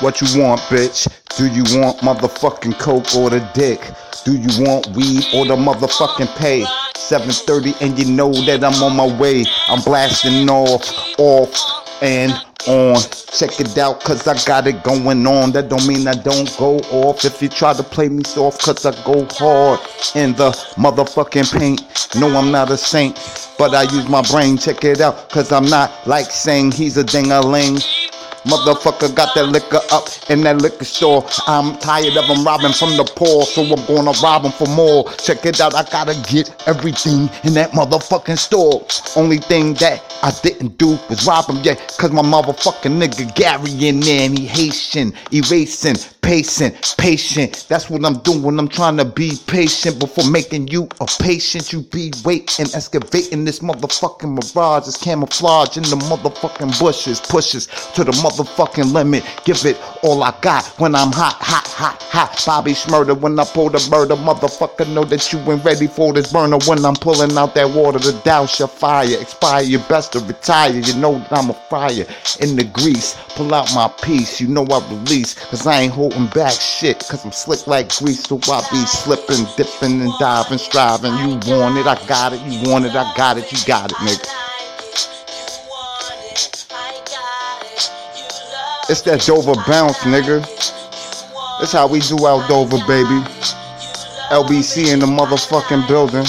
What you want, bitch? Do you want motherfucking coke or the dick? Do you want weed or the motherfucking pay? 7:30 and you know that I'm on my way. I'm blasting off, off and on. Check it out, cause I got it going on. That don't mean I don't go off. If you try to play me soft, cause I go hard in the motherfucking paint. No, I'm not a saint, but I use my brain. Check it out, cause I'm not like saying he's a ding a ling. Motherfucker got that liquor up in that liquor store. I'm tired of them robbing from the poor, so I'm gonna rob them for more. Check it out, I gotta get everything in that motherfucking store. Only thing that I didn't do was rob him, yeah, cause my motherfucking nigga Gary in there and he Haitian, erasing, pacing, patient. That's what I'm doing. I'm trying to be patient before making you a patient. You be waiting, excavating this motherfucking mirage. It's camouflage in the motherfucking bushes, pushes to the motherfucking limit. Give it all I got when I'm hot, hot, hot, hot. Bobby Shmurda when I pull the murder. Motherfucker, know that you ain't ready for this burner when I'm pulling out that water to douse your fire. Expire your best to retire. You know that I'm a fire in the grease. Pull out my piece. You know I release. Cause I ain't holding back shit. Cause I'm slick like grease. So I be slipping, dipping, and diving, striving. You want it, I got it. You want it, I got it. You got it, nigga. It's that Dover bounce, nigga. That's how we do out Dover, baby. LBC in the motherfucking building.